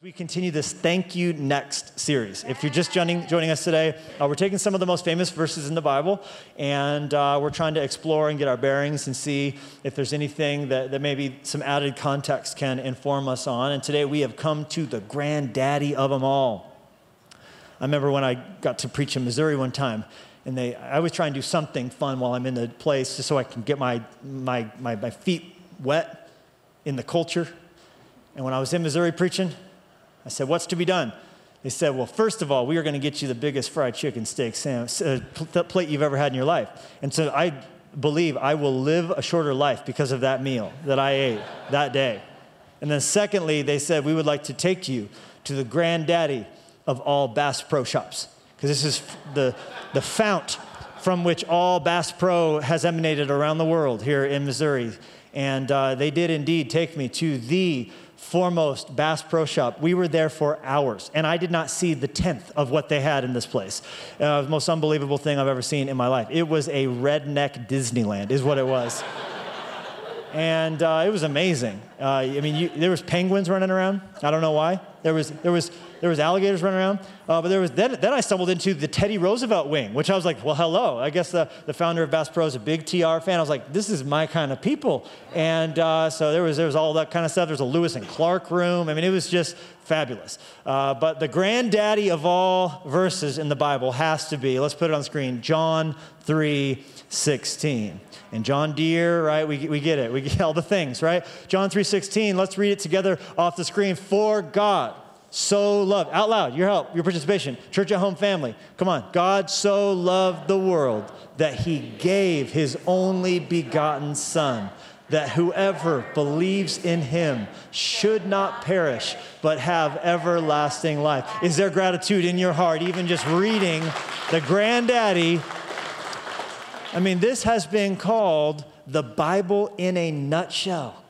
We continue this Thank You Next series. If you're just joining, joining us today, uh, we're taking some of the most famous verses in the Bible and uh, we're trying to explore and get our bearings and see if there's anything that, that maybe some added context can inform us on. And today we have come to the granddaddy of them all. I remember when I got to preach in Missouri one time, and they, I always try and do something fun while I'm in the place just so I can get my, my, my, my feet wet in the culture. And when I was in Missouri preaching, I said, What's to be done? They said, Well, first of all, we are going to get you the biggest fried chicken steak uh, plate you've ever had in your life. And so I believe I will live a shorter life because of that meal that I ate that day. And then, secondly, they said, We would like to take you to the granddaddy of all Bass Pro shops, because this is the, the fount from which all Bass Pro has emanated around the world here in Missouri. And uh, they did indeed take me to the foremost Bass Pro Shop. We were there for hours, and I did not see the tenth of what they had in this place. Uh, the most unbelievable thing I've ever seen in my life. It was a redneck Disneyland, is what it was. and uh, it was amazing. Uh, I mean, you, there was penguins running around. I don't know why. There was, there was, there was alligators running around. Uh, but there was, then, then I stumbled into the Teddy Roosevelt wing, which I was like, well, hello. I guess the, the founder of Bass Pro is a big TR fan. I was like, this is my kind of people. And uh, so there was, there was all that kind of stuff. There's a Lewis and Clark room. I mean, it was just fabulous. Uh, but the granddaddy of all verses in the Bible has to be, let's put it on screen, John 3 16. And John Deere, right? We, we get it. We get all the things, right? John 3:16. Let's read it together off the screen. For God so loved, out loud, your help, your participation, church at home family. Come on. God so loved the world that he gave his only begotten Son, that whoever believes in him should not perish, but have everlasting life. Is there gratitude in your heart, even just reading the granddaddy? I mean, this has been called the Bible in a nutshell.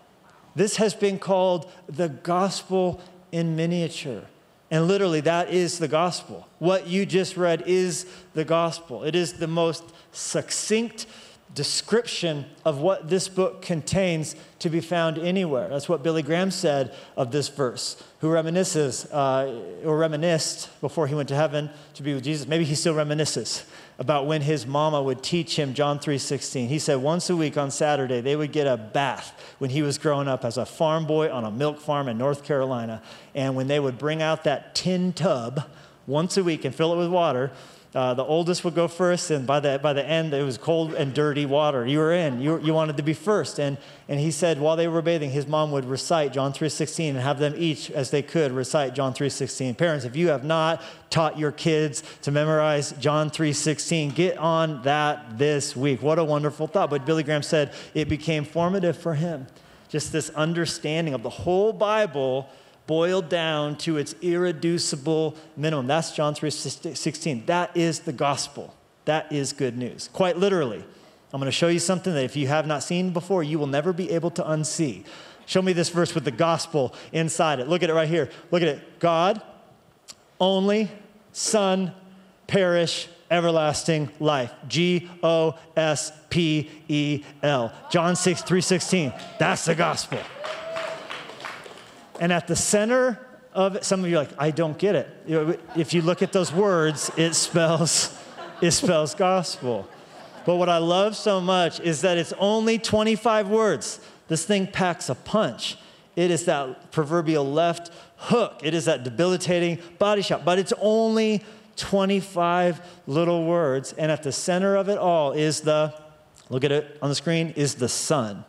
This has been called the gospel in miniature. And literally, that is the gospel. What you just read is the gospel. It is the most succinct description of what this book contains to be found anywhere. That's what Billy Graham said of this verse, who reminisces uh, or reminisced before he went to heaven to be with Jesus. Maybe he still reminisces about when his mama would teach him John 3:16. He said once a week on Saturday they would get a bath when he was growing up as a farm boy on a milk farm in North Carolina. And when they would bring out that tin tub once a week and fill it with water, uh, the oldest would go first, and by the, by the end, it was cold and dirty water. You were in. You, you wanted to be first. And, and he said while they were bathing, his mom would recite John 3.16 and have them each, as they could, recite John 3.16. Parents, if you have not taught your kids to memorize John 3.16, get on that this week. What a wonderful thought. But Billy Graham said it became formative for him. Just this understanding of the whole Bible boiled down to its irreducible minimum. That's John 3:16. That is the gospel. That is good news. Quite literally. I'm going to show you something that if you have not seen before, you will never be able to unsee. Show me this verse with the gospel inside it. Look at it right here. Look at it. God, only, Son, perish, everlasting life. G O S P E L. John 6, 316. That's the gospel. And at the center of it, some of you are like, I don't get it. If you look at those words, it spells, it spells gospel. But what I love so much is that it's only 25 words. This thing packs a punch. It is that proverbial left hook. It is that debilitating body shot. But it's only 25 little words. And at the center of it all is the, look at it on the screen, is the sun.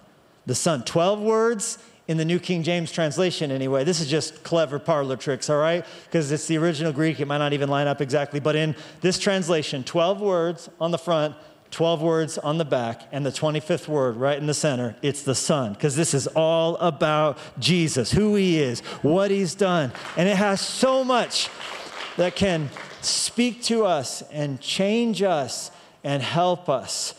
The sun. 12 words in the New King James translation anyway. This is just clever parlor tricks, all right? Because it's the original Greek, it might not even line up exactly. But in this translation, 12 words on the front, 12 words on the back, and the 25th word right in the center, it's the Son. Because this is all about Jesus, who He is, what He's done. And it has so much that can speak to us and change us and help us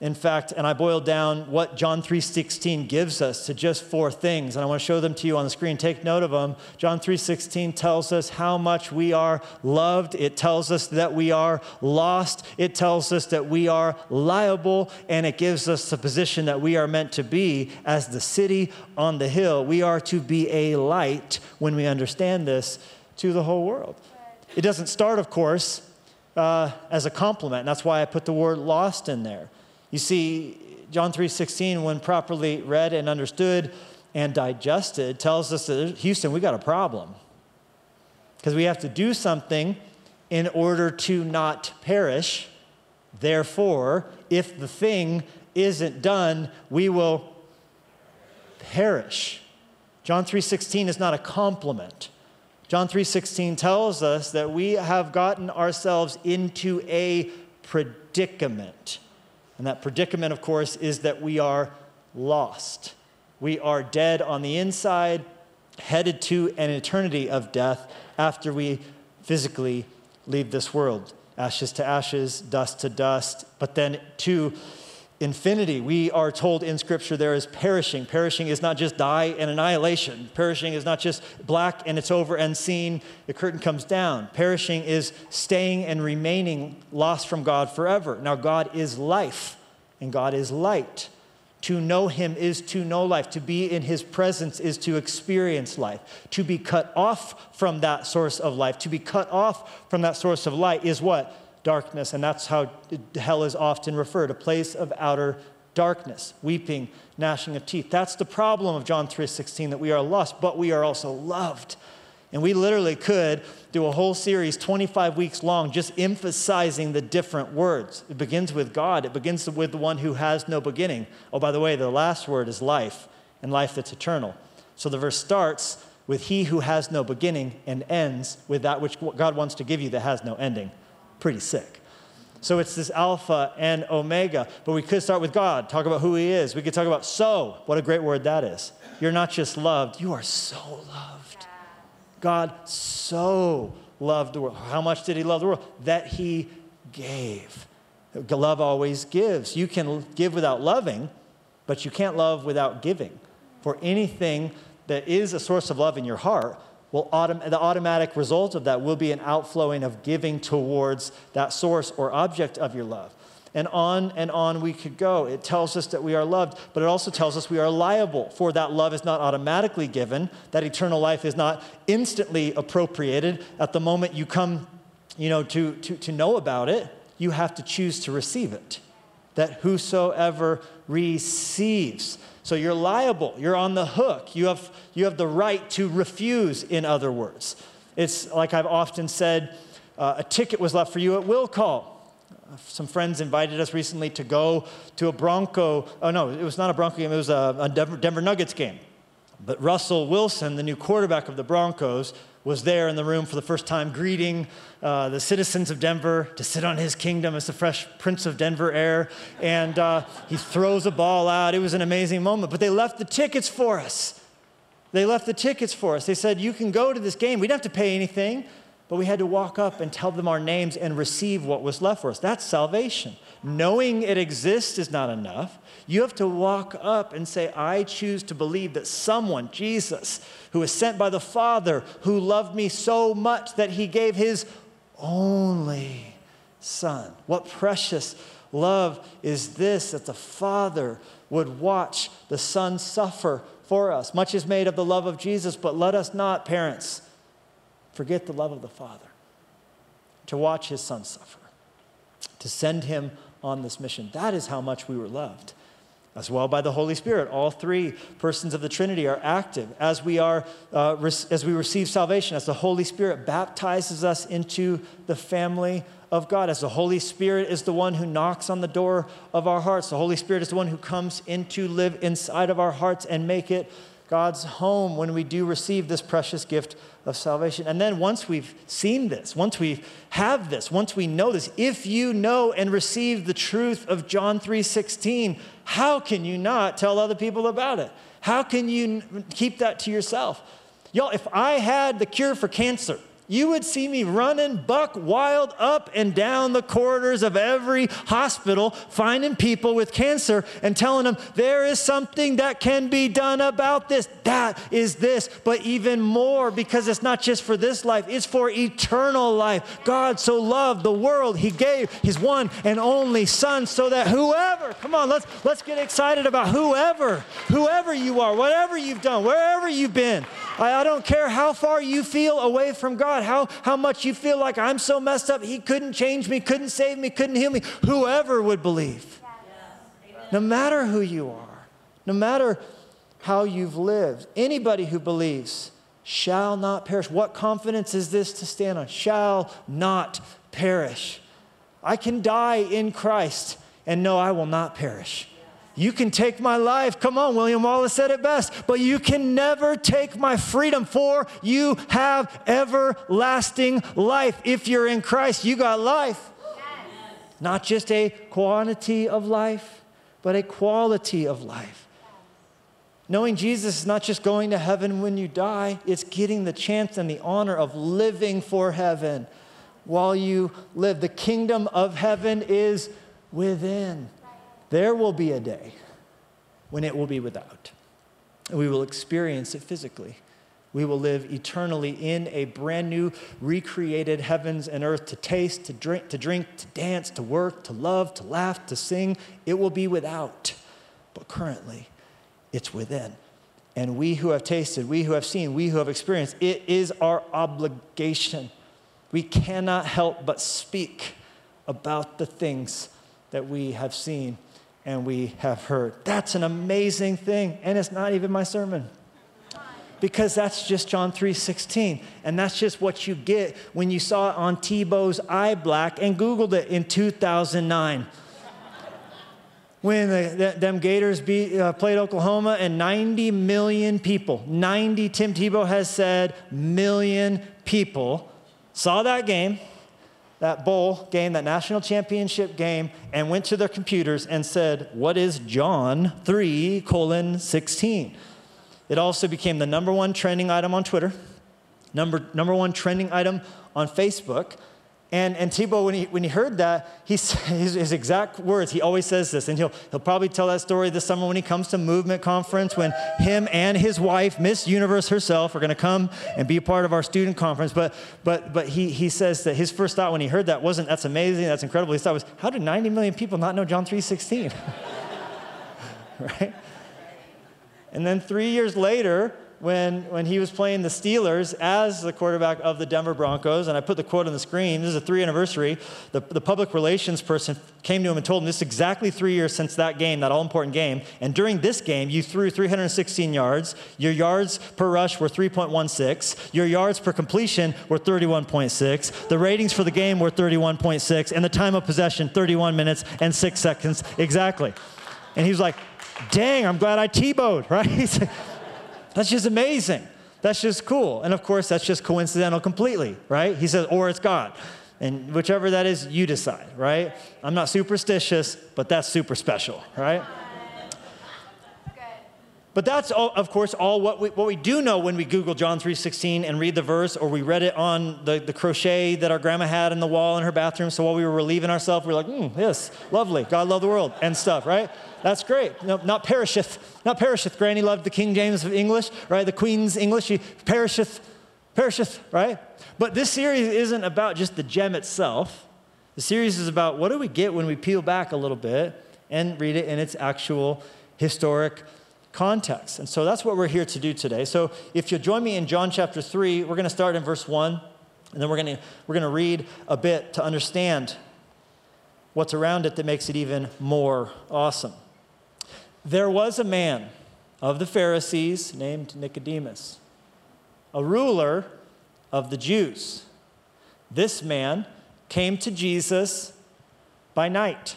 In fact, and I boiled down what John 3:16 gives us to just four things, and I want to show them to you on the screen. Take note of them. John 3:16 tells us how much we are loved. It tells us that we are lost. It tells us that we are liable, and it gives us the position that we are meant to be as the city on the hill. We are to be a light when we understand this to the whole world. It doesn't start, of course, uh, as a compliment. And that's why I put the word lost in there. You see, John 3:16, when properly read and understood and digested, tells us that Houston, we got a problem. Because we have to do something in order to not perish. Therefore, if the thing isn't done, we will perish. John 3:16 is not a compliment. John 3:16 tells us that we have gotten ourselves into a predicament. And that predicament, of course, is that we are lost. We are dead on the inside, headed to an eternity of death after we physically leave this world. Ashes to ashes, dust to dust, but then to infinity. We are told in Scripture there is perishing. Perishing is not just die and annihilation. Perishing is not just black and it's over and seen, the curtain comes down. Perishing is staying and remaining lost from God forever. Now, God is life and God is light. To know Him is to know life. To be in His presence is to experience life. To be cut off from that source of life, to be cut off from that source of light is what? Darkness, and that's how hell is often referred a place of outer darkness, weeping, gnashing of teeth. That's the problem of John 3:16 that we are lost, but we are also loved. And we literally could do a whole series 25 weeks long just emphasizing the different words. It begins with God. It begins with the one who has no beginning. Oh, by the way, the last word is life, and life that's eternal. So the verse starts with he who has no beginning and ends with that which God wants to give you that has no ending pretty sick. So it's this Alpha and Omega. But we could start with God, talk about who He is. We could talk about so. What a great word that is. You're not just loved, you are so loved. God so loved the world. How much did He love the world? That He gave. Love always gives. You can give without loving, but you can't love without giving. For anything that is a source of love in your heart will autom- the automatic result of that will be an outflowing of giving towards that source or object of your love. And on and on we could go. It tells us that we are loved, but it also tells us we are liable, for that love is not automatically given. That eternal life is not instantly appropriated. At the moment you come you know, to, to, to know about it, you have to choose to receive it. That whosoever receives. So you're liable, you're on the hook, you have, you have the right to refuse, in other words. It's like I've often said uh, a ticket was left for you at will call. Some friends invited us recently to go to a Bronco. Oh, no, it was not a Bronco game, it was a, a Denver, Denver Nuggets game. But Russell Wilson, the new quarterback of the Broncos, was there in the room for the first time, greeting uh, the citizens of Denver to sit on his kingdom as the fresh Prince of Denver heir. And uh, he throws a ball out. It was an amazing moment. But they left the tickets for us. They left the tickets for us. They said, You can go to this game. We didn't have to pay anything, but we had to walk up and tell them our names and receive what was left for us. That's salvation. Knowing it exists is not enough. You have to walk up and say, I choose to believe that someone, Jesus, who was sent by the Father, who loved me so much that he gave his only Son. What precious love is this that the Father would watch the Son suffer for us. Much is made of the love of Jesus, but let us not, parents, forget the love of the Father to watch his Son suffer, to send him on this mission. That is how much we were loved as well by the Holy Spirit. All three persons of the Trinity are active as we are uh, as we receive salvation, as the Holy Spirit baptizes us into the family of God, as the Holy Spirit is the one who knocks on the door of our hearts. The Holy Spirit is the one who comes in to live inside of our hearts and make it God's home when we do receive this precious gift of salvation. And then once we've seen this, once we have this, once we know this, if you know and receive the truth of John 3:16, how can you not tell other people about it? How can you keep that to yourself? Y'all, if I had the cure for cancer You would see me running buck wild up and down the corridors of every hospital, finding people with cancer and telling them there is something that can be done about this. That is this, but even more because it's not just for this life, it's for eternal life. God so loved the world, He gave His one and only Son so that whoever, come on, let's, let's get excited about whoever, whoever you are, whatever you've done, wherever you've been. I, I don't care how far you feel away from God, how, how much you feel like I'm so messed up, He couldn't change me, couldn't save me, couldn't heal me. Whoever would believe. No matter who you are, no matter how you've lived, anybody who believes shall not perish. What confidence is this to stand on? Shall not perish. I can die in Christ and know I will not perish. You can take my life. Come on, William Wallace said it best. But you can never take my freedom, for you have everlasting life. If you're in Christ, you got life. Yes. Not just a quantity of life, but a quality of life. Knowing Jesus is not just going to heaven when you die, it's getting the chance and the honor of living for heaven while you live. The kingdom of heaven is within. There will be a day when it will be without. And we will experience it physically. We will live eternally in a brand new, recreated heavens and earth to taste, to drink, to drink, to dance, to work, to love, to laugh, to sing. It will be without. But currently, it's within. And we who have tasted, we who have seen, we who have experienced, it is our obligation. We cannot help but speak about the things that we have seen and we have heard. That's an amazing thing, and it's not even my sermon. Because that's just John 3:16, and that's just what you get when you saw it on Tebow's eye black and Googled it in 2009 when the, the, them Gators beat, uh, played Oklahoma, and 90 million people, 90, Tim Tebow has said, million people saw that game that bowl game, that national championship game, and went to their computers and said, What is John 3 colon 16? It also became the number one trending item on Twitter, number, number one trending item on Facebook. And, and Tebow, when he, when he heard that, he, his, his exact words, he always says this, and he'll, he'll probably tell that story this summer when he comes to Movement Conference, when him and his wife, Miss Universe herself, are going to come and be a part of our student conference. But, but, but he, he says that his first thought when he heard that wasn't, that's amazing, that's incredible. His thought was, how did 90 million people not know John 3.16? right? And then three years later, when, when he was playing the Steelers as the quarterback of the Denver Broncos, and I put the quote on the screen. This is a three anniversary. The, the public relations person came to him and told him this is exactly three years since that game, that all important game. And during this game, you threw 316 yards. Your yards per rush were 3.16. Your yards per completion were 31.6. The ratings for the game were 31.6. And the time of possession, 31 minutes and six seconds exactly. And he was like, dang, I'm glad I T-bowed, right? That's just amazing. That's just cool. And of course, that's just coincidental completely, right? He says, or it's God. And whichever that is, you decide, right? I'm not superstitious, but that's super special, right? But that's, all, of course, all what we, what we do know when we Google John 3.16 and read the verse, or we read it on the, the crochet that our grandma had in the wall in her bathroom. So while we were relieving ourselves, we were like, mm, yes, lovely. God loved the world and stuff, right? That's great. No, not perisheth. Not perisheth. Granny loved the King James of English, right? The Queen's English. She perisheth, perisheth, right? But this series isn't about just the gem itself. The series is about what do we get when we peel back a little bit and read it in its actual historic context. And so that's what we're here to do today. So if you'll join me in John chapter 3, we're going to start in verse 1, and then we're going to, we're going to read a bit to understand what's around it that makes it even more awesome. There was a man of the Pharisees named Nicodemus, a ruler of the Jews. This man came to Jesus by night.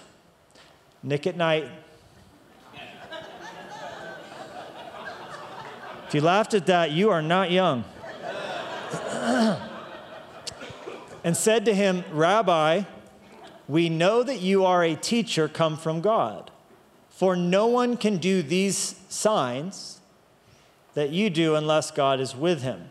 Nick at Nite If you laughed at that, you are not young. and said to him, Rabbi, we know that you are a teacher come from God, for no one can do these signs that you do unless God is with him.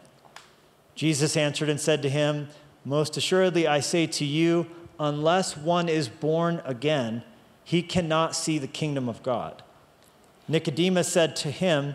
Jesus answered and said to him, Most assuredly, I say to you, unless one is born again, he cannot see the kingdom of God. Nicodemus said to him,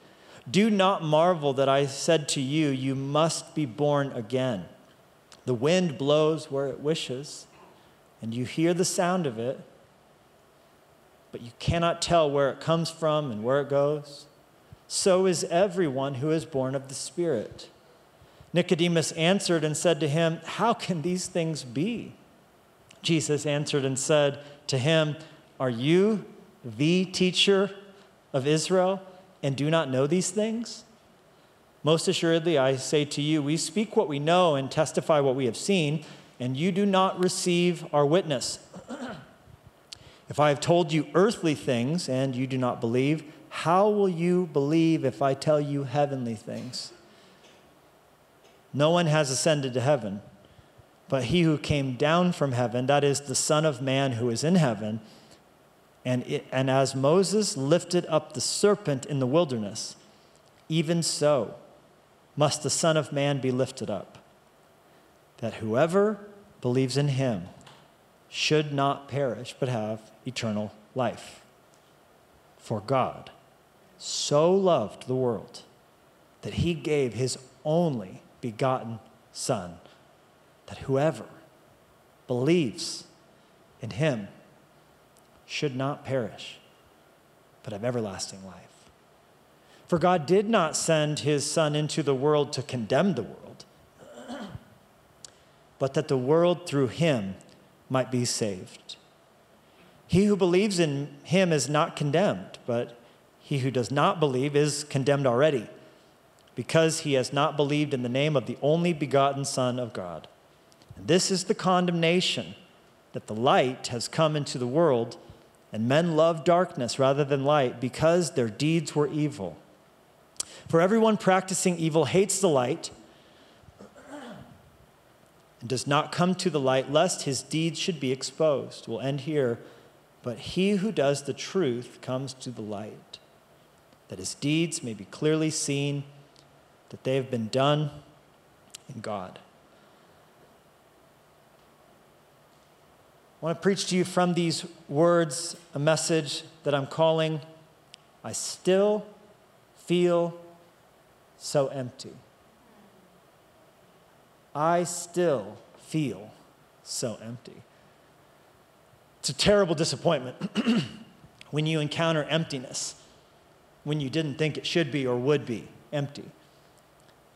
Do not marvel that I said to you, You must be born again. The wind blows where it wishes, and you hear the sound of it, but you cannot tell where it comes from and where it goes. So is everyone who is born of the Spirit. Nicodemus answered and said to him, How can these things be? Jesus answered and said to him, Are you the teacher of Israel and do not know these things? Most assuredly, I say to you, we speak what we know and testify what we have seen, and you do not receive our witness. if I have told you earthly things and you do not believe, how will you believe if I tell you heavenly things? No one has ascended to heaven, but he who came down from heaven, that is the Son of Man who is in heaven. And, it, and as Moses lifted up the serpent in the wilderness, even so must the Son of Man be lifted up, that whoever believes in him should not perish, but have eternal life. For God so loved the world that he gave his only begotten Son, that whoever believes in him should not perish, but have everlasting life. For God did not send his Son into the world to condemn the world, but that the world through him might be saved. He who believes in him is not condemned, but he who does not believe is condemned already, because he has not believed in the name of the only begotten Son of God. And this is the condemnation that the light has come into the world, and men love darkness rather than light because their deeds were evil. For everyone practicing evil hates the light and does not come to the light, lest his deeds should be exposed. We'll end here. But he who does the truth comes to the light, that his deeds may be clearly seen, that they have been done in God. I want to preach to you from these words a message that I'm calling I Still Feel so empty. I still feel so empty. It's a terrible disappointment when you encounter emptiness, when you didn't think it should be or would be empty.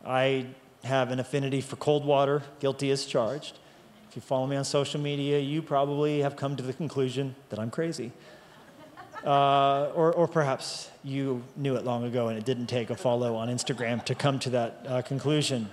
I have an affinity for cold water, guilty as charged. If you follow me on social media, you probably have come to the conclusion that I'm crazy. Uh, or, or perhaps you knew it long ago and it didn't take a follow on Instagram to come to that uh, conclusion.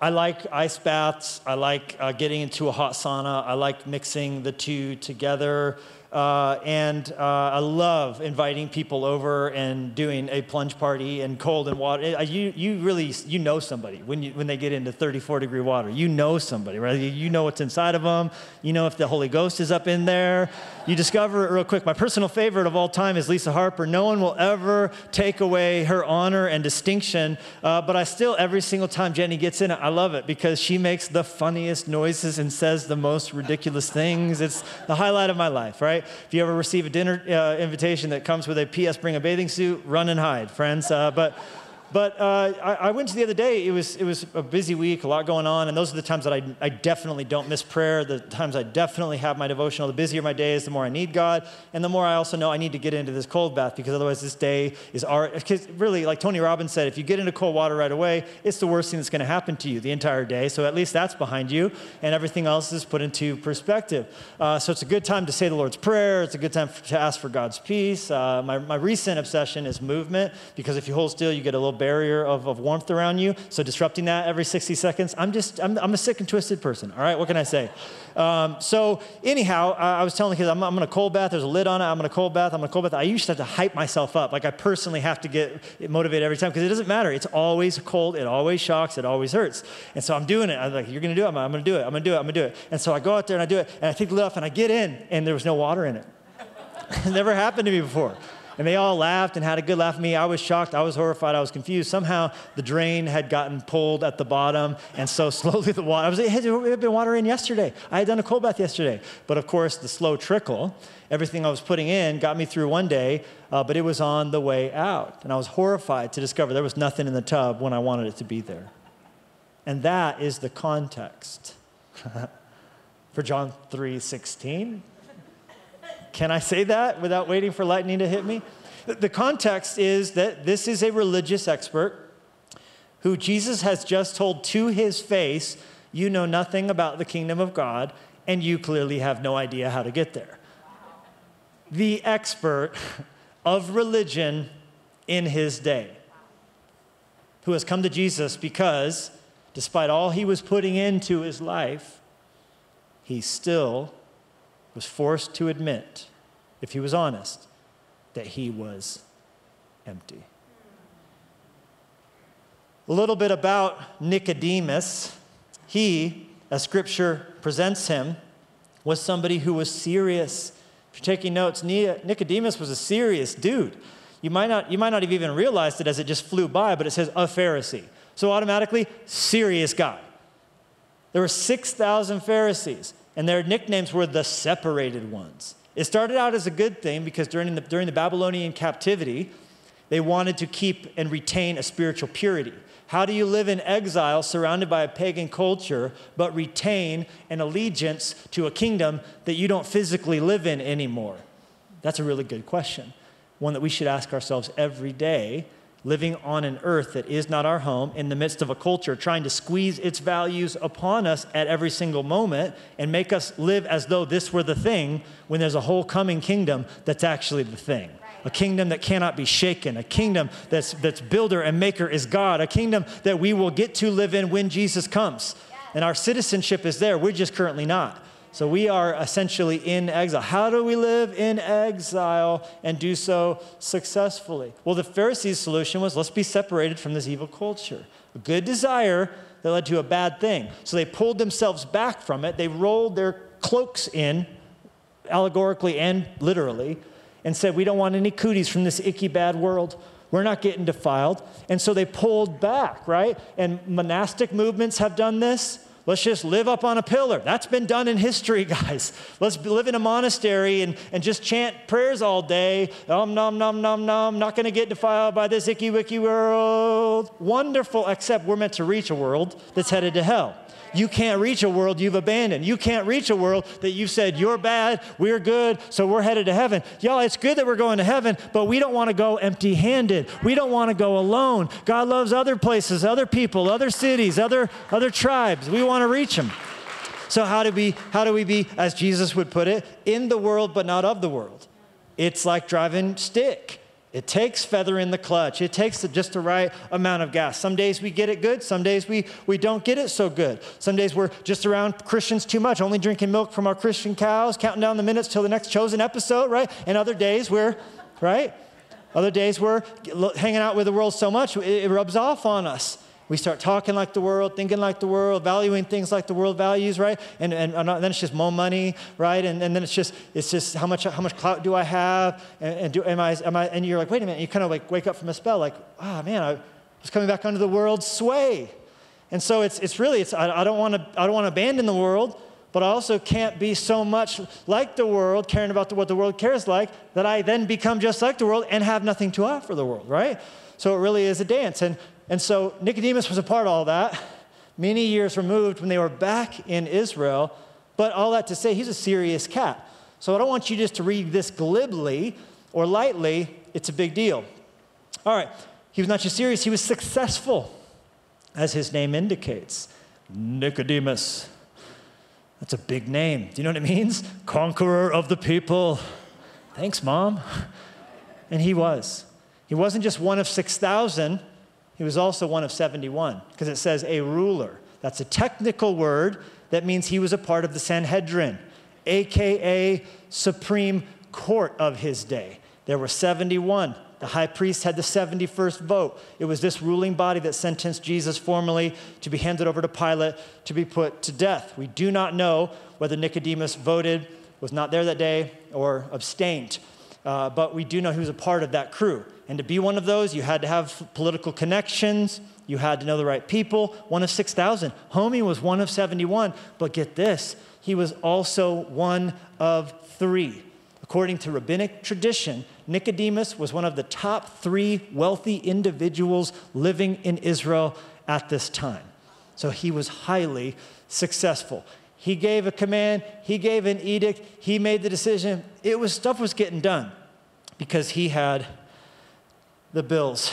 I like ice baths. I like uh, getting into a hot sauna. I like mixing the two together. Uh, and uh, I love inviting people over and doing a plunge party in cold and water. You, you really, you know somebody when, you, when they get into 34 degree water. You know somebody, right? You know what's inside of them. You know if the Holy Ghost is up in there. You discover it real quick. My personal favorite of all time is Lisa Harper. No one will ever take away her honor and distinction, uh, but I still, every single time Jenny gets in it, I love it because she makes the funniest noises and says the most ridiculous things. It's the highlight of my life, right? If you ever receive a dinner uh, invitation that comes with a P.S. Bring a bathing suit, run and hide, friends. Uh, but but uh, I, I, went to the other day. It was, it was a busy week, a lot going on, and those are the times that I, I definitely don't miss prayer, the times I definitely have my devotional. The busier my day is, the more I need God, and the more I also know I need to get into this cold bath because otherwise this day is our. Because really, like Tony Robbins said, if you get into cold water right away, it's the worst thing that's going to happen to you the entire day. So at least that's behind you, and everything else is put into perspective. Uh, so it's a good time to say the Lord's Prayer. It's a good time to ask for God's peace. Uh, my, my recent obsession is movement because if you hold still, you get a little barrier of, of warmth around you. So disrupting that every 60 seconds, I'm just, I'm, I'm a sick and twisted person. All right, what can I say? Um, so anyhow, I, I, was telling the kids, I'm, I'm going to cold bath. There's a lid on it. I'm going to cold bath. I'm going to cold bath. I used to have to hype myself up. Like I personally have to get motivated every time because it doesn't matter. It's always cold. It always shocks. It always hurts. And so I'm doing it. I'm like, you're going to do it. I'm, I'm going to do it. I'm going to do it. I'm going to do it. And so I go out there and I do it. And I take the lid off and I get in and there was no water in it. it never happened to me before. And they all laughed and had a good laugh at me. I was shocked. I was horrified. I was confused. Somehow the drain had gotten pulled at the bottom. And so slowly the water, I was, like, it had been water in yesterday. I had done a cold bath yesterday. But of course, the slow trickle, everything I was putting in got me through one day, uh, but it was on the way out. And I was horrified to discover there was nothing in the tub when I wanted it to be there. And that is the context for John 3 16. Can I say that without waiting for lightning to hit me? The context is that this is a religious expert who Jesus has just told to his face, You know nothing about the kingdom of God, and you clearly have no idea how to get there. The expert of religion in his day, who has come to Jesus because, despite all he was putting into his life, he still was forced to admit, if he was honest, that he was empty. A little bit about Nicodemus. He, as scripture presents him, was somebody who was serious. If you're taking notes, Nicodemus was a serious dude. You might not, you might not have even realized it as it just flew by, but it says a Pharisee. So automatically, serious guy. There were 6,000 Pharisees and their nicknames were the separated ones. It started out as a good thing because during the, during the Babylonian captivity, they wanted to keep and retain a spiritual purity. How do you live in exile surrounded by a pagan culture but retain an allegiance to a kingdom that you don't physically live in anymore? That's a really good question. One that we should ask ourselves every day living on an earth that is not our home in the midst of a culture trying to squeeze its values upon us at every single moment and make us live as though this were the thing when there's a whole coming kingdom that's actually the thing. A kingdom that cannot be shaken, a kingdom that's, that's builder and maker is God, a kingdom that we will get to live in when Jesus comes. And our citizenship is there, we're just currently not. So we are essentially in exile. How do we live in exile and do so successfully? Well, the Pharisees' solution was let's be separated from this evil culture. A good desire that led to a bad thing. So they pulled themselves back from it. They rolled their cloaks in, allegorically and literally, and said, We don't want any cooties from this icky bad world. We're not getting defiled. And so they pulled back, right? And monastic movements have done this. Let's just live up on a pillar. That's been done in history, guys. Let's live in a monastery and, and just chant prayers all day. Om nom nom nom nom. Not going to get defiled by this icky wicky world. Wonderful, except we're meant to reach a world that's headed to hell. You can't reach a world you've abandoned. You can't reach a world that you've said, you're bad, we're good, so we're headed to heaven. Y'all, it's good that we're going to heaven, but we don't want to go empty handed. We don't want to go alone. God loves other places, other people, other cities, other, other tribes. We want to reach them. So, how do, we, how do we be, as Jesus would put it, in the world but not of the world? It's like driving stick. It takes feather in the clutch. It takes just the right amount of gas. Some days we get it good, some days we, we don't get it so good. Some days we're just around Christians too much, only drinking milk from our Christian cows, counting down the minutes till the next chosen episode, right? And other days we're, right? Other days we're hanging out with the world so much, it rubs off on us we start talking like the world, thinking like the world, valuing things like the world values, right? And, and, and then it's just more money, right? And, and then it's just it's just how much how much clout do I have? And, and do, am I am I? And you're like, wait a minute. You kind of like wake up from a spell, like, oh man, I was coming back under the world's sway. And so it's it's really it's I, I don't want to I don't want to abandon the world. But I also can't be so much like the world, caring about the, what the world cares like, that I then become just like the world and have nothing to offer the world, right? So it really is a dance. And and so Nicodemus was a part of all that, many years removed when they were back in Israel. But all that to say, he's a serious cat. So I don't want you just to read this glibly or lightly. It's a big deal. All right, he was not just serious, he was successful, as his name indicates. Nicodemus. That's a big name. Do you know what it means? Conqueror of the people. Thanks, Mom. And he was. He wasn't just one of 6,000, he was also one of 71 because it says a ruler. That's a technical word that means he was a part of the Sanhedrin, aka Supreme Court of his day. There were 71. The high priest had the 71st vote. It was this ruling body that sentenced Jesus formally to be handed over to Pilate to be put to death. We do not know whether Nicodemus voted, was not there that day, or abstained. Uh, but we do know he was a part of that crew. And to be one of those, you had to have political connections, you had to know the right people. One of 6,000. Homie was one of 71. But get this, he was also one of three. According to rabbinic tradition, Nicodemus was one of the top three wealthy individuals living in Israel at this time. So he was highly successful. He gave a command, he gave an edict, he made the decision. It was stuff was getting done because he had the bills.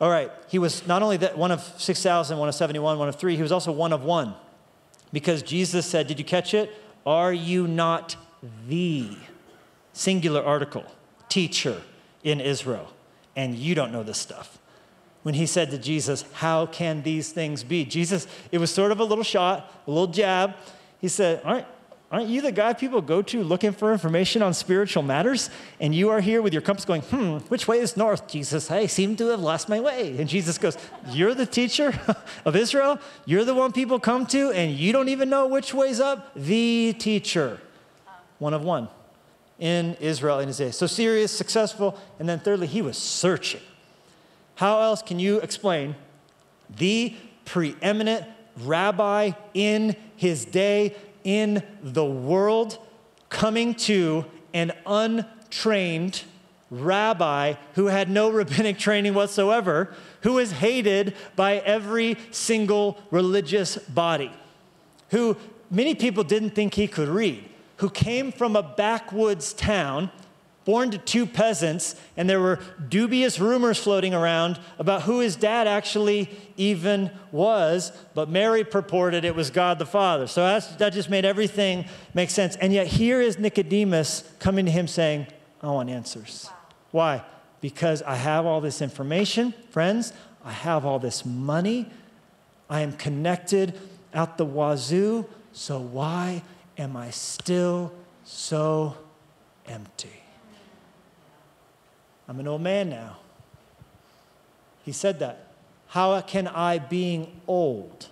All right, he was not only that one of 6,000, one of 71, one of three, he was also one of one. Because Jesus said, Did you catch it? Are you not the singular article, teacher in Israel, and you don't know this stuff. When he said to Jesus, How can these things be? Jesus, it was sort of a little shot, a little jab. He said, Aren't, aren't you the guy people go to looking for information on spiritual matters? And you are here with your compass going, Hmm, which way is north, Jesus? I seem to have lost my way. And Jesus goes, You're the teacher of Israel? You're the one people come to, and you don't even know which way's up? The teacher. One of one in Israel in his day. So serious, successful, and then thirdly, he was searching. How else can you explain the preeminent rabbi in his day in the world coming to an untrained rabbi who had no rabbinic training whatsoever, who was hated by every single religious body, who many people didn't think he could read? who came from a backwoods town, born to two peasants, and there were dubious rumors floating around about who his dad actually even was, but Mary purported it was God the Father. So that just made everything make sense. And yet here is Nicodemus coming to him saying, I want answers. Why? Because I have all this information, friends, I have all this money, I am connected out the wazoo, so why am I still so empty? I'm an old man now. He said that. How can I, being old,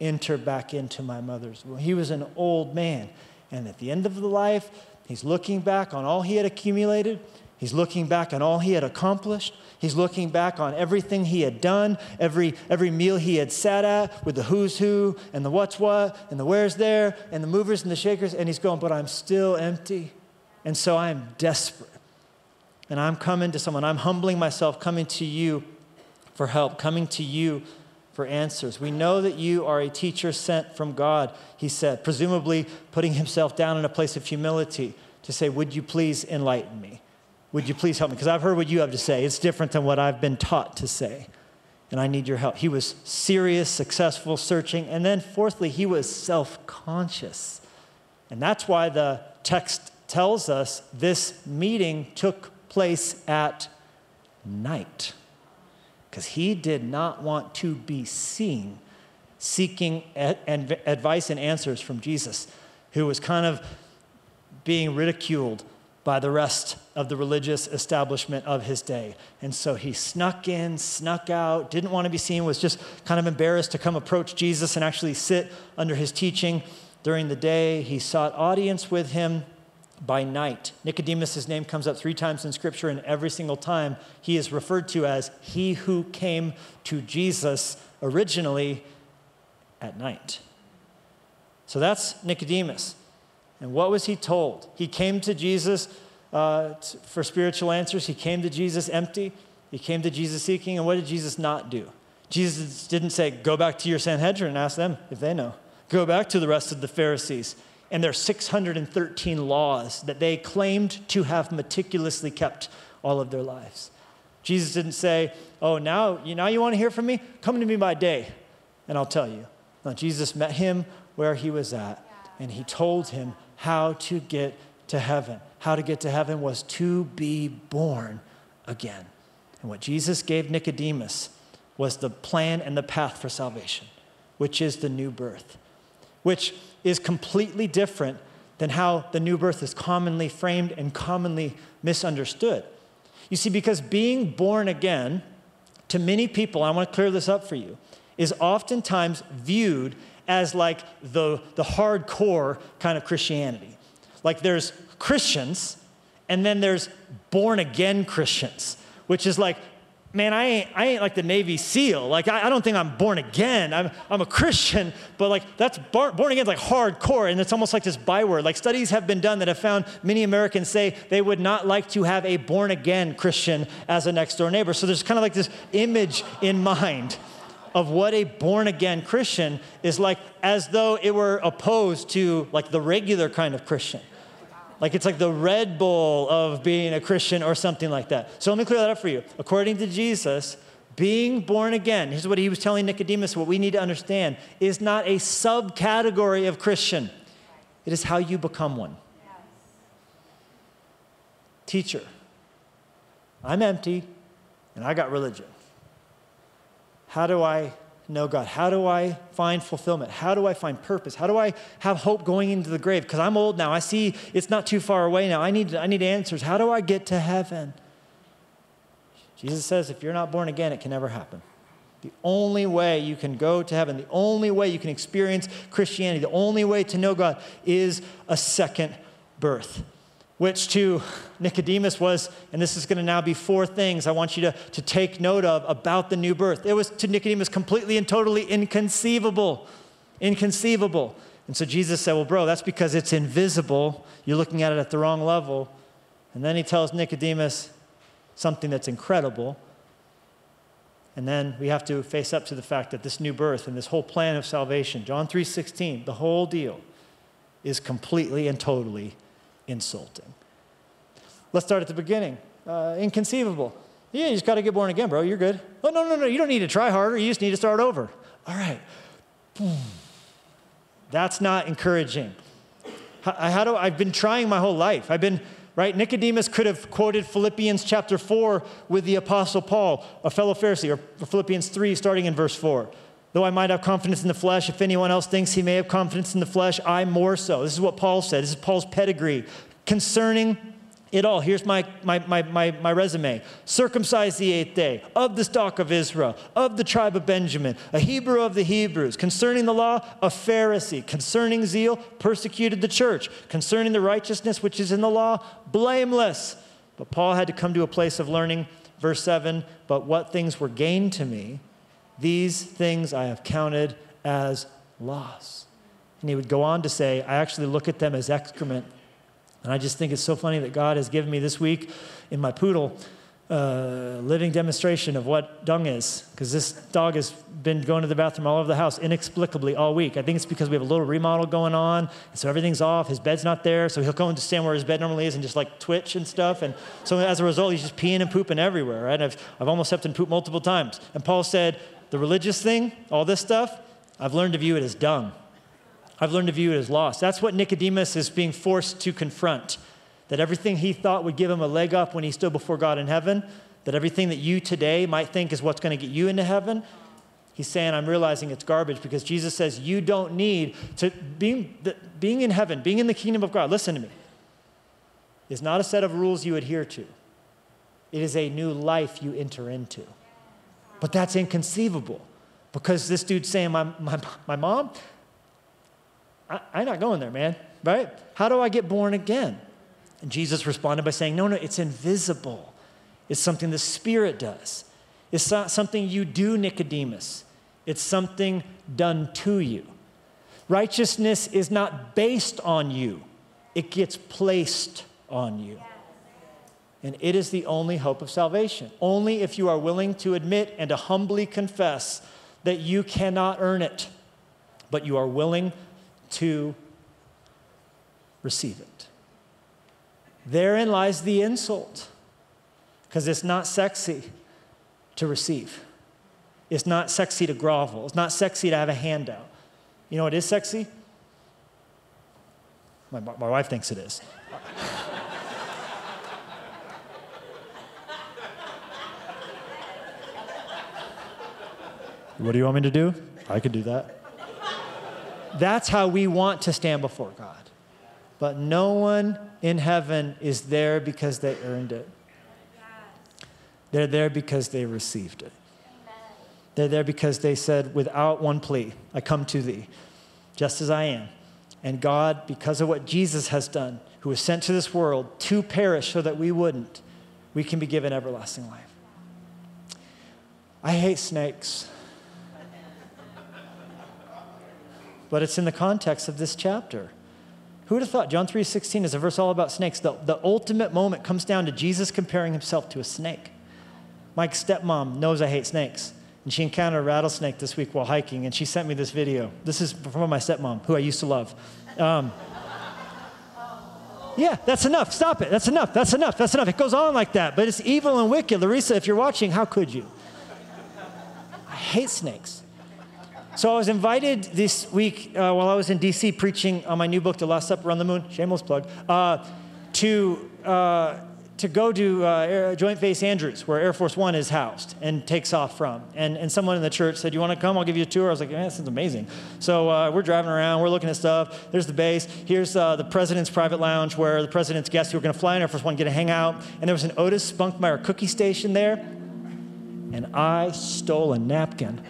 enter back into my mother's womb? He was an old man. And at the end of the life, he's looking back on all he had accumulated He's looking back on all he had accomplished. He's looking back on everything he had done, every, every meal he had sat at with the who's who and the what's what and the where's there and the movers and the shakers. And he's going, But I'm still empty. And so I'm desperate. And I'm coming to someone, I'm humbling myself, coming to you for help, coming to you for answers. We know that you are a teacher sent from God, he said, presumably putting himself down in a place of humility to say, Would you please enlighten me? Would you please help me? Because I've heard what you have to say. It's different than what I've been taught to say. And I need your help. He was serious, successful, searching. And then, fourthly, he was self conscious. And that's why the text tells us this meeting took place at night. Because he did not want to be seen seeking advice and answers from Jesus, who was kind of being ridiculed by the rest of the religious establishment of his day. And so he snuck in, snuck out, didn't want to be seen, was just kind of embarrassed to come approach Jesus and actually sit under his teaching during the day. He sought audience with him by night. Nicodemus' name comes up three times in Scripture, and every single time he is referred to as he who came to Jesus originally at night. So that's Nicodemus. And what was he told? He came to Jesus uh, for spiritual answers. He came to Jesus empty. He came to Jesus seeking. And what did Jesus not do? Jesus didn't say, Go back to your Sanhedrin and ask them if they know. Go back to the rest of the Pharisees and their 613 laws that they claimed to have meticulously kept all of their lives. Jesus didn't say, Oh, now you, now you want to hear from me? Come to me by day, and I'll tell you. No, Jesus met him where he was at, and he told him how to get to heaven. How to get to heaven was to be born again. And what Jesus gave Nicodemus was the plan and the path for salvation, which is the new birth, which is completely different than how the new birth is commonly framed and commonly misunderstood. You see, because being born again, to many people, I want to clear this up for you, is oftentimes viewed as like the, the hardcore kind of Christianity. Like there's Christians, and then there's born again Christians, which is like, man, I ain't, I ain't like the Navy SEAL. Like, I, I don't think I'm born again. I'm, I'm a Christian, but like, that's bar, born again is like hardcore, and it's almost like this byword. Like, studies have been done that have found many Americans say they would not like to have a born again Christian as a next door neighbor. So there's kind of like this image in mind of what a born again Christian is like, as though it were opposed to like the regular kind of Christian. Like it's like the Red Bull of being a Christian or something like that. So let me clear that up for you. According to Jesus, being born again, here's what he was telling Nicodemus, what we need to understand, is not a subcategory of Christian. It is how you become one. Teacher, I'm empty and I got religion. How do I know God? How do I find fulfillment? How do I find purpose? How do I have hope going into the grave? Because I'm old now. I see it's not too far away now. I need, I need answers. How do I get to heaven? Jesus says if you're not born again, it can never happen. The only way you can go to heaven, the only way you can experience Christianity, the only way to know God is a second birth which to Nicodemus was, and this is going to now be four things I want you to, to take note of about the new birth. It was to Nicodemus completely and totally inconceivable. Inconceivable. And so Jesus said, Well, bro, that's because it's invisible. You're looking at it at the wrong level. And then he tells Nicodemus something that's incredible. And then we have to face up to the fact that this new birth and this whole plan of salvation, John 3:16, the whole deal is completely and totally insulting. Let's start at the beginning. Uh, inconceivable. Yeah, you just got to get born again, bro. You're good. Oh, no, no, no. You don't need to try harder. You just need to start over. All right. That's not encouraging. How, how do I've been trying my whole life. I've been right? Nicodemus could have quoted Philippians chapter 4 with the Apostle Paul, a fellow Pharisee, or Philippians 3, starting in verse 4. Though I might have confidence in the flesh, if anyone else thinks he may have confidence in the flesh, I more so. This is what Paul said. This is Paul's pedigree concerning it all. Here's my, my, my, my, my resume circumcised the eighth day, of the stock of Israel, of the tribe of Benjamin, a Hebrew of the Hebrews, concerning the law, a Pharisee, concerning zeal, persecuted the church, concerning the righteousness which is in the law, blameless. But Paul had to come to a place of learning. Verse 7 But what things were gained to me, these things I have counted as loss. And he would go on to say, I actually look at them as excrement and I just think it's so funny that God has given me this week in my poodle uh, living demonstration of what dung is, because this dog has been going to the bathroom all over the house inexplicably all week. I think it's because we have a little remodel going on, and so everything's off. His bed's not there, so he'll go and stand where his bed normally is and just like twitch and stuff. And so as a result, he's just peeing and pooping everywhere. Right? I've, I've almost stepped and pooped multiple times. And Paul said, the religious thing, all this stuff, I've learned to view it as dung. I've learned to view it as lost. That's what Nicodemus is being forced to confront. That everything he thought would give him a leg up when he stood before God in heaven, that everything that you today might think is what's going to get you into heaven, he's saying, I'm realizing it's garbage because Jesus says you don't need to, being, being in heaven, being in the kingdom of God, listen to me, is not a set of rules you adhere to. It is a new life you enter into. But that's inconceivable because this dude's saying, My, my, my mom, I, I'm not going there, man, right? How do I get born again? And Jesus responded by saying, No, no, it's invisible. It's something the Spirit does. It's not something you do, Nicodemus. It's something done to you. Righteousness is not based on you, it gets placed on you. And it is the only hope of salvation. Only if you are willing to admit and to humbly confess that you cannot earn it, but you are willing to receive it. Therein lies the insult, because it's not sexy to receive. It's not sexy to grovel. It's not sexy to have a handout. You know what is sexy? My, my wife thinks it is. What do you want me to do? I could do that. That's how we want to stand before God. But no one in heaven is there because they earned it. They're there because they received it. They're there because they said, without one plea, I come to thee, just as I am. And God, because of what Jesus has done, who was sent to this world to perish so that we wouldn't, we can be given everlasting life. I hate snakes. But it's in the context of this chapter. Who would have thought John 3:16 is a verse all about snakes? The, the ultimate moment comes down to Jesus comparing himself to a snake. Mike's stepmom knows I hate snakes. And she encountered a rattlesnake this week while hiking, and she sent me this video. This is from my stepmom, who I used to love. Um, yeah, that's enough. Stop it. That's enough. That's enough. That's enough. It goes on like that, but it's evil and wicked. Larissa, if you're watching, how could you? I hate snakes. So I was invited this week uh, while I was in DC preaching on my new book, The Last Supper on the Moon, shameless plug, uh, to uh, to go to uh, Joint Base Andrews, where Air Force One is housed and takes off from. And, and someone in the church said, You want to come? I'll give you a tour. I was like, Man, this is amazing. So uh, we're driving around, we're looking at stuff. There's the base. Here's uh, the president's private lounge where the president's guests who are going to fly in Air Force One get to hang out. And there was an Otis Spunkmeyer cookie station there. And I stole a napkin.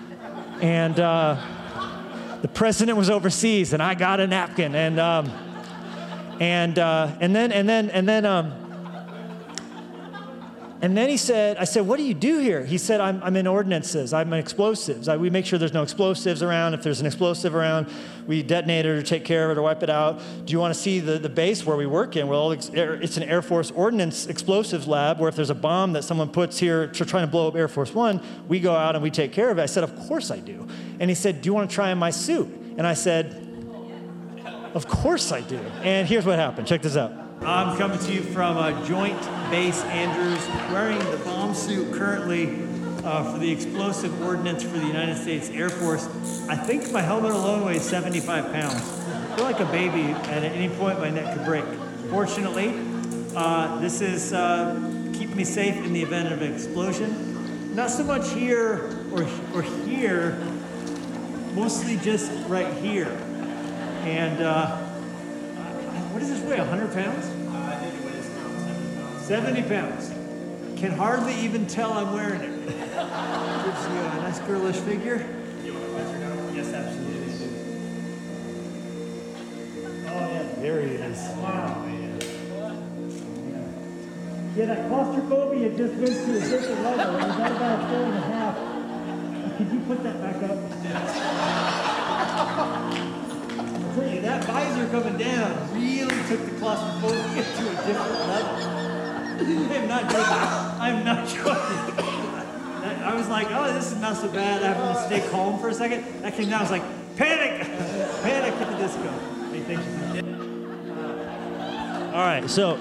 And uh, the president was overseas, and I got a napkin. And, um, and, uh, and then, and then, and then, um, and then he said, I said, what do you do here? He said, I'm, I'm in ordinances. I'm in explosives. I, we make sure there's no explosives around. If there's an explosive around, we detonate it or take care of it or wipe it out. Do you want to see the, the base where we work in? Well, it's an Air Force Ordnance Explosives Lab where if there's a bomb that someone puts here to trying to blow up Air Force One, we go out and we take care of it. I said, of course I do. And he said, do you want to try on my suit? And I said, of course I do. And here's what happened. Check this out. I'm coming to you from Joint Base Andrews, wearing the bomb suit currently uh, for the explosive ordnance for the United States Air Force. I think my helmet alone weighs 75 pounds. I feel like a baby, and at any point my neck could break. Fortunately, uh, this is uh, keep me safe in the event of an explosion. Not so much here or, or here, mostly just right here. And uh, what does this weigh? 100 pounds? Uh, I think it weighs 70 pounds. Can hardly even tell I'm wearing it. Gives you a nice girlish figure. Yes, absolutely. Oh, yeah, there he is. Wow. Yeah, that claustrophobia just went to a different level. It was at about a four and a half. Could you put that back up? that visor coming down really took the claustrophobia to a different level. I'm not joking. I'm not joking. I was like, oh, this is not so bad. I have to stay calm for a second. That came down. I was like, panic, panic at the disco. Hey, thank you. Uh, all right, so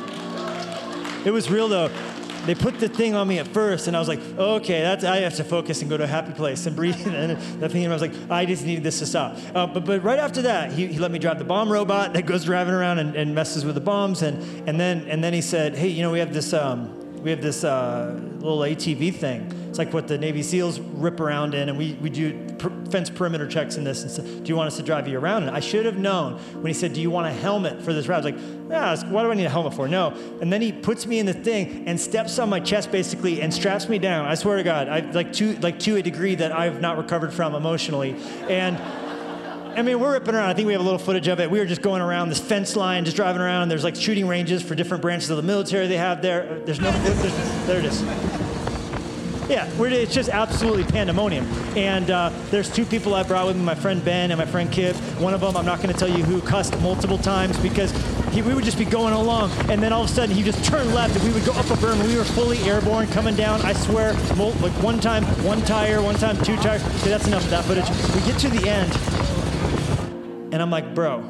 it was real though they put the thing on me at first, and I was like, okay, that's I have to focus and go to a happy place and breathe. and that thing, and I was like, I just needed this to stop. Uh, but but right after that, he, he let me drive the bomb robot that goes driving around and, and messes with the bombs, and and then and then he said, hey, you know, we have this um, we have this uh, little ATV thing it's like what the Navy SEALs rip around in, and we, we do fence perimeter checks in this. And so, do you want us to drive you around? And I should have known when he said, Do you want a helmet for this ride? I was like, Yeah, what do I need a helmet for? No. And then he puts me in the thing and steps on my chest basically and straps me down. I swear to God, I like to like to a degree that I've not recovered from emotionally. And I mean, we're ripping around. I think we have a little footage of it. We were just going around this fence line, just driving around. There's like shooting ranges for different branches of the military they have there. There's no, there's, there it is. Yeah, it's just absolutely pandemonium. And uh, there's two people I brought with me, my friend Ben and my friend Kip. One of them, I'm not going to tell you who, cussed multiple times because he, we would just be going along, and then all of a sudden he just turned left, and we would go up a berm. We were fully airborne coming down. I swear, like one time, one tire, one time, two tires. Okay, that's enough of that footage. We get to the end, and I'm like, bro,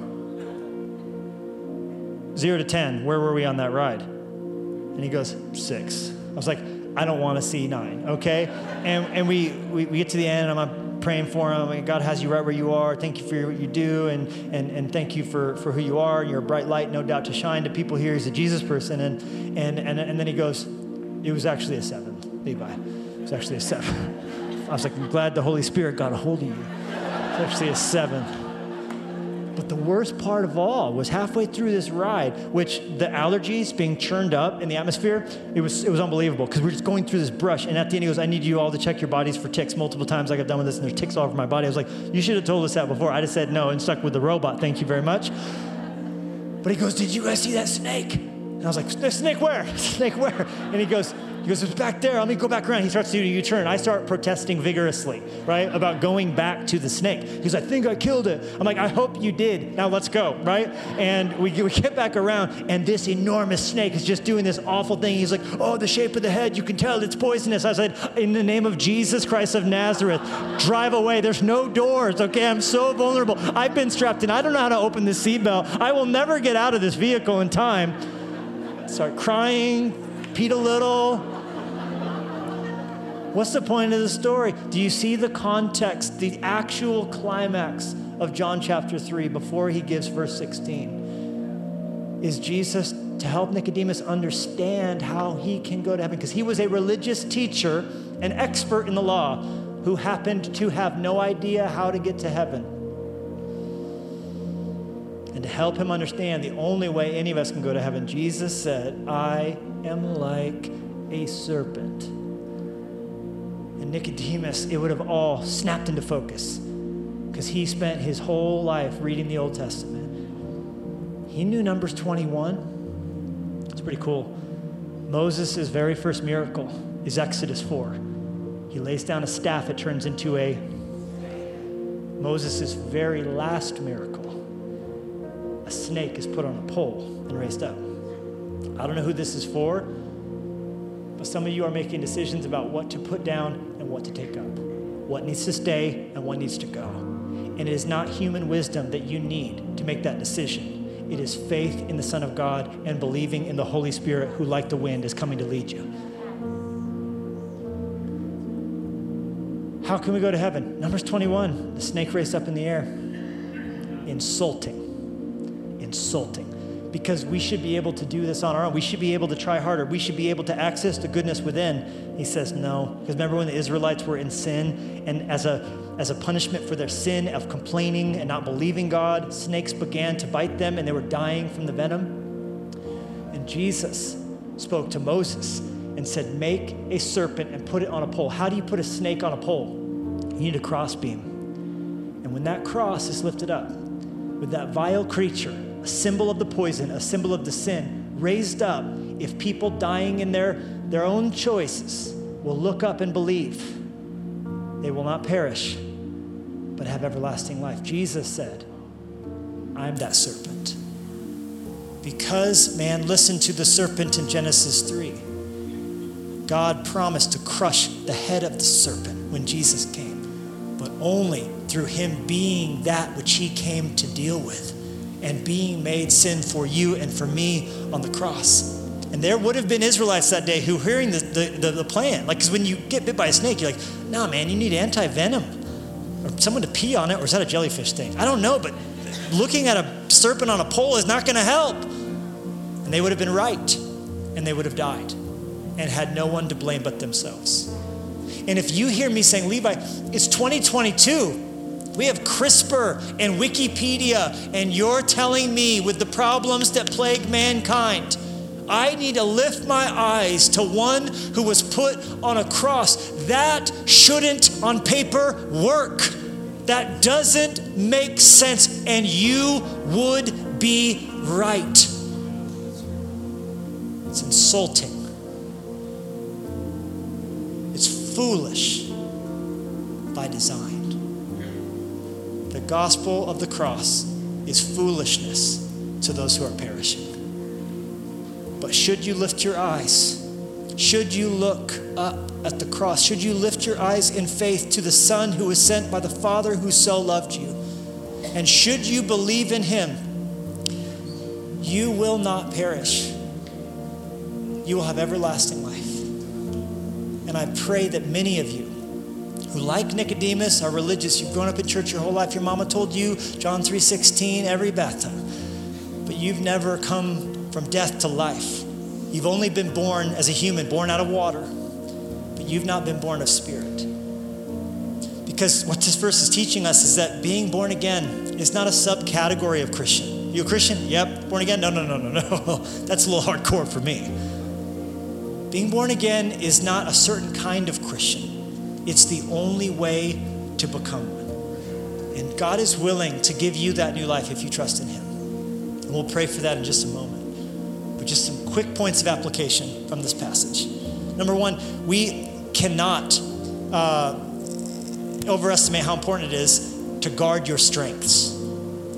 zero to 10, where were we on that ride? And he goes, six. I was like, I don't want to see nine, okay? And, and we, we, we get to the end, and I'm praying for him. God has you right where you are. Thank you for what you do, and, and, and thank you for, for who you are. You're a bright light, no doubt, to shine to people here. He's a Jesus person. And, and, and, and then he goes, It was actually a seven, Levi. It was actually a seven. I was like, I'm glad the Holy Spirit got a hold of you. It's actually a seven. But the worst part of all was halfway through this ride, which the allergies being churned up in the atmosphere, it was, it was unbelievable because we're just going through this brush. And at the end, he goes, I need you all to check your bodies for ticks. Multiple times I got done with this, and there's ticks all over my body. I was like, You should have told us that before. I just said no and stuck with the robot. Thank you very much. But he goes, Did you guys see that snake? And I was like, Snake where? Snake where? And he goes, he goes, it's back there. Let me go back around. He starts to do a U-turn. I start protesting vigorously, right, about going back to the snake. He goes, I think I killed it. I'm like, I hope you did. Now let's go, right? And we, we get back around, and this enormous snake is just doing this awful thing. He's like, oh, the shape of the head, you can tell it's poisonous. I said, in the name of Jesus Christ of Nazareth, drive away. There's no doors, okay? I'm so vulnerable. I've been strapped in. I don't know how to open the seatbelt. I will never get out of this vehicle in time. Start crying, peed a little, What's the point of the story? Do you see the context, the actual climax of John chapter 3 before he gives verse 16? Is Jesus to help Nicodemus understand how he can go to heaven? Because he was a religious teacher, an expert in the law, who happened to have no idea how to get to heaven. And to help him understand the only way any of us can go to heaven, Jesus said, I am like a serpent. And Nicodemus, it would have all snapped into focus because he spent his whole life reading the Old Testament. He knew Numbers 21. It's pretty cool. Moses' very first miracle is Exodus 4. He lays down a staff, it turns into a. Moses' very last miracle, a snake is put on a pole and raised up. I don't know who this is for, but some of you are making decisions about what to put down and what to take up, what needs to stay and what needs to go. And it is not human wisdom that you need to make that decision. It is faith in the Son of God and believing in the Holy Spirit who, like the wind, is coming to lead you. How can we go to heaven? Numbers 21, the snake race up in the air. Insulting. Insulting because we should be able to do this on our own. We should be able to try harder. We should be able to access the goodness within. He says no. Because remember when the Israelites were in sin and as a as a punishment for their sin of complaining and not believing God, snakes began to bite them and they were dying from the venom. And Jesus spoke to Moses and said, Make a serpent and put it on a pole. How do you put a snake on a pole? You need a crossbeam. And when that cross is lifted up with that vile creature, a symbol of the poison, a symbol of the sin, raised up if people dying in their, their own choices will look up and believe. They will not perish, but have everlasting life. Jesus said, I'm that serpent. Because man listened to the serpent in Genesis 3, God promised to crush the head of the serpent when Jesus came, but only through him being that which he came to deal with and being made sin for you and for me on the cross. And there would have been Israelites that day who hearing the, the, the, the plan, like, because when you get bit by a snake, you're like, nah, man, you need anti venom or someone to pee on it, or is that a jellyfish thing? I don't know, but looking at a serpent on a pole is not going to help. And they would have been right, and they would have died and had no one to blame but themselves. And if you hear me saying, Levi, it's 2022, we have CRISPR and Wikipedia, and you're telling me with the problems that plague mankind, I need to lift my eyes to one who was put on a cross. That shouldn't, on paper, work. That doesn't make sense, and you would be right. It's insulting, it's foolish by design gospel of the cross is foolishness to those who are perishing. But should you lift your eyes, should you look up at the cross, should you lift your eyes in faith to the Son who was sent by the Father who so loved you, and should you believe in him, you will not perish. You will have everlasting life. And I pray that many of you who like Nicodemus are religious. You've grown up in church your whole life. Your mama told you John 3:16 every bath time. But you've never come from death to life. You've only been born as a human, born out of water. But you've not been born of spirit. Because what this verse is teaching us is that being born again is not a subcategory of Christian. You a Christian? Yep. Born again? No, no, no, no, no. That's a little hardcore for me. Being born again is not a certain kind of Christian, it's the only way to become one. And God is willing to give you that new life if you trust in Him. And we'll pray for that in just a moment. But just some quick points of application from this passage. Number one, we cannot uh, overestimate how important it is to guard your strengths.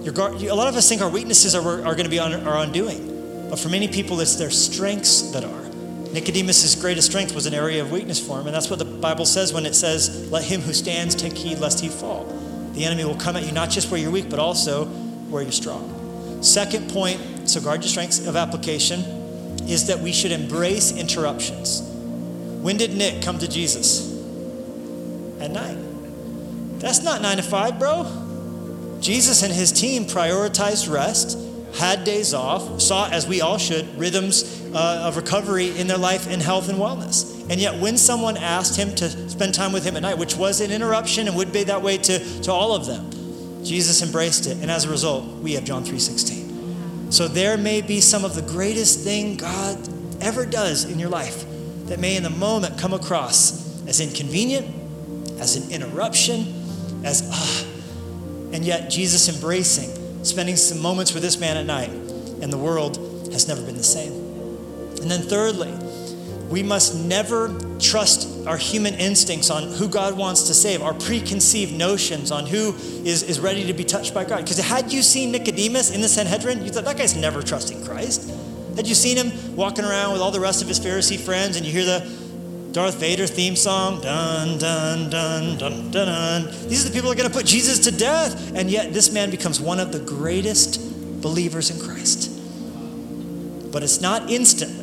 Your guard, a lot of us think our weaknesses are, are going to be on our undoing, but for many people, it's their strengths that are. Nicodemus' greatest strength was an area of weakness for him, and that's what the Bible says when it says, Let him who stands take heed lest he fall. The enemy will come at you not just where you're weak, but also where you're strong. Second point, so guard your strengths of application, is that we should embrace interruptions. When did Nick come to Jesus? At night. That's not nine to five, bro. Jesus and his team prioritized rest, had days off, saw, as we all should, rhythms uh, of recovery in their life in health and wellness. And yet, when someone asked him to spend time with him at night, which was an interruption and would be that way to, to all of them, Jesus embraced it. And as a result, we have John 3:16. So there may be some of the greatest thing God ever does in your life that may in the moment come across as inconvenient, as an interruption, as ah. And yet Jesus embracing, spending some moments with this man at night, and the world has never been the same. And then thirdly, we must never trust our human instincts on who God wants to save, our preconceived notions on who is, is ready to be touched by God. Because had you seen Nicodemus in the Sanhedrin, you thought that guy's never trusting Christ. Had you seen him walking around with all the rest of his Pharisee friends and you hear the Darth Vader theme song, dun, dun, dun, dun, dun, dun. These are the people who are going to put Jesus to death. And yet this man becomes one of the greatest believers in Christ. But it's not instantly.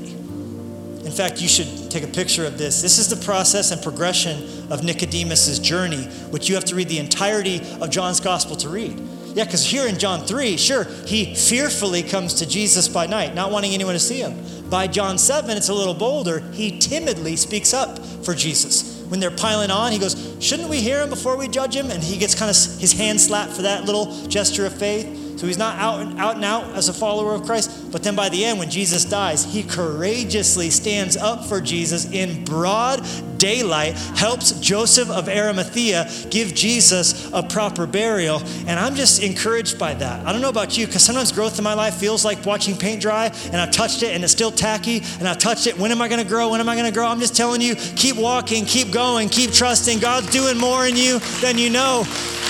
In fact, you should take a picture of this. This is the process and progression of Nicodemus' journey, which you have to read the entirety of John's gospel to read. Yeah, because here in John 3, sure, he fearfully comes to Jesus by night, not wanting anyone to see him. By John 7, it's a little bolder. He timidly speaks up for Jesus. When they're piling on, he goes, Shouldn't we hear him before we judge him? And he gets kind of his hand slapped for that little gesture of faith. So he's not out and, out and out as a follower of Christ. But then by the end, when Jesus dies, he courageously stands up for Jesus in broad daylight, helps Joseph of Arimathea give Jesus a proper burial. And I'm just encouraged by that. I don't know about you, because sometimes growth in my life feels like watching paint dry, and I've touched it and it's still tacky, and I've touched it. When am I going to grow? When am I going to grow? I'm just telling you, keep walking, keep going, keep trusting. God's doing more in you than you know.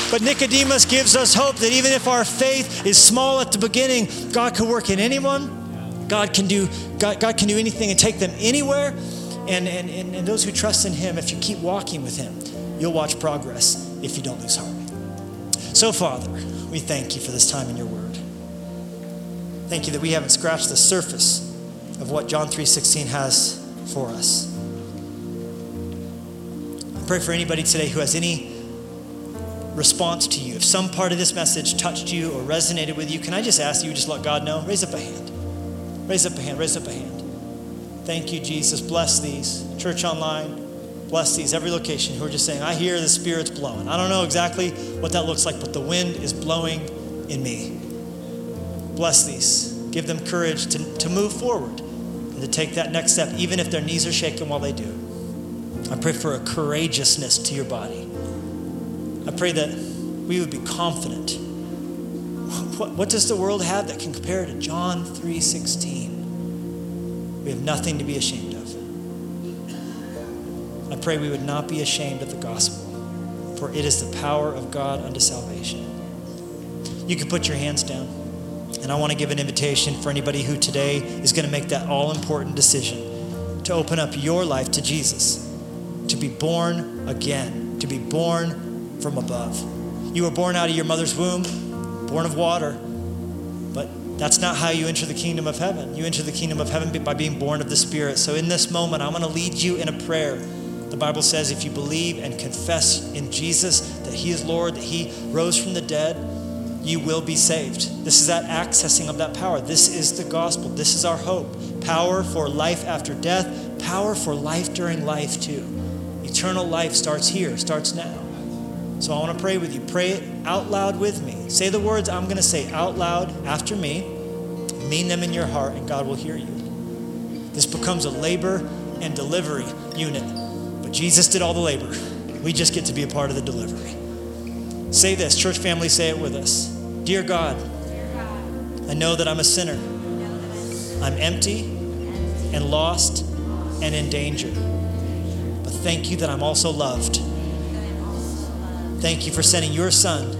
But Nicodemus gives us hope that even if our faith is small at the beginning, God can work in anyone. God can do, God, God can do anything and take them anywhere. And, and, and, and those who trust in Him, if you keep walking with Him, you'll watch progress if you don't lose heart. So, Father, we thank you for this time in your word. Thank you that we haven't scratched the surface of what John 3:16 has for us. I pray for anybody today who has any response to you. If some part of this message touched you or resonated with you, can I just ask you just let God know? Raise up a hand. Raise up a hand. Raise up a hand. Thank you, Jesus. Bless these. Church online, bless these. Every location who are just saying, I hear the Spirit's blowing. I don't know exactly what that looks like, but the wind is blowing in me. Bless these. Give them courage to, to move forward and to take that next step, even if their knees are shaking while they do. I pray for a courageousness to your body. I pray that we would be confident. What, what does the world have that can compare to John 3:16? We have nothing to be ashamed of. I pray we would not be ashamed of the gospel, for it is the power of God unto salvation. You can put your hands down. And I want to give an invitation for anybody who today is going to make that all important decision to open up your life to Jesus, to be born again, to be born from above. You were born out of your mother's womb, born of water, but that's not how you enter the kingdom of heaven. You enter the kingdom of heaven by being born of the Spirit. So in this moment, I'm going to lead you in a prayer. The Bible says if you believe and confess in Jesus that He is Lord, that He rose from the dead, you will be saved. This is that accessing of that power. This is the gospel. This is our hope. Power for life after death, power for life during life, too. Eternal life starts here, starts now. So I want to pray with you. Pray it out loud with me. Say the words I'm going to say out loud after me. Mean them in your heart, and God will hear you. This becomes a labor and delivery unit. But Jesus did all the labor. We just get to be a part of the delivery. Say this, church family, say it with us. Dear God, I know that I'm a sinner. I'm empty and lost and in danger. But thank you that I'm also loved. Thank you for sending your son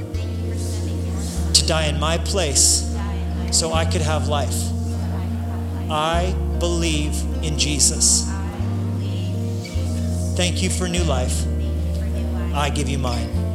to die in my place so I could have life. I believe in Jesus. Thank you for new life. I give you mine.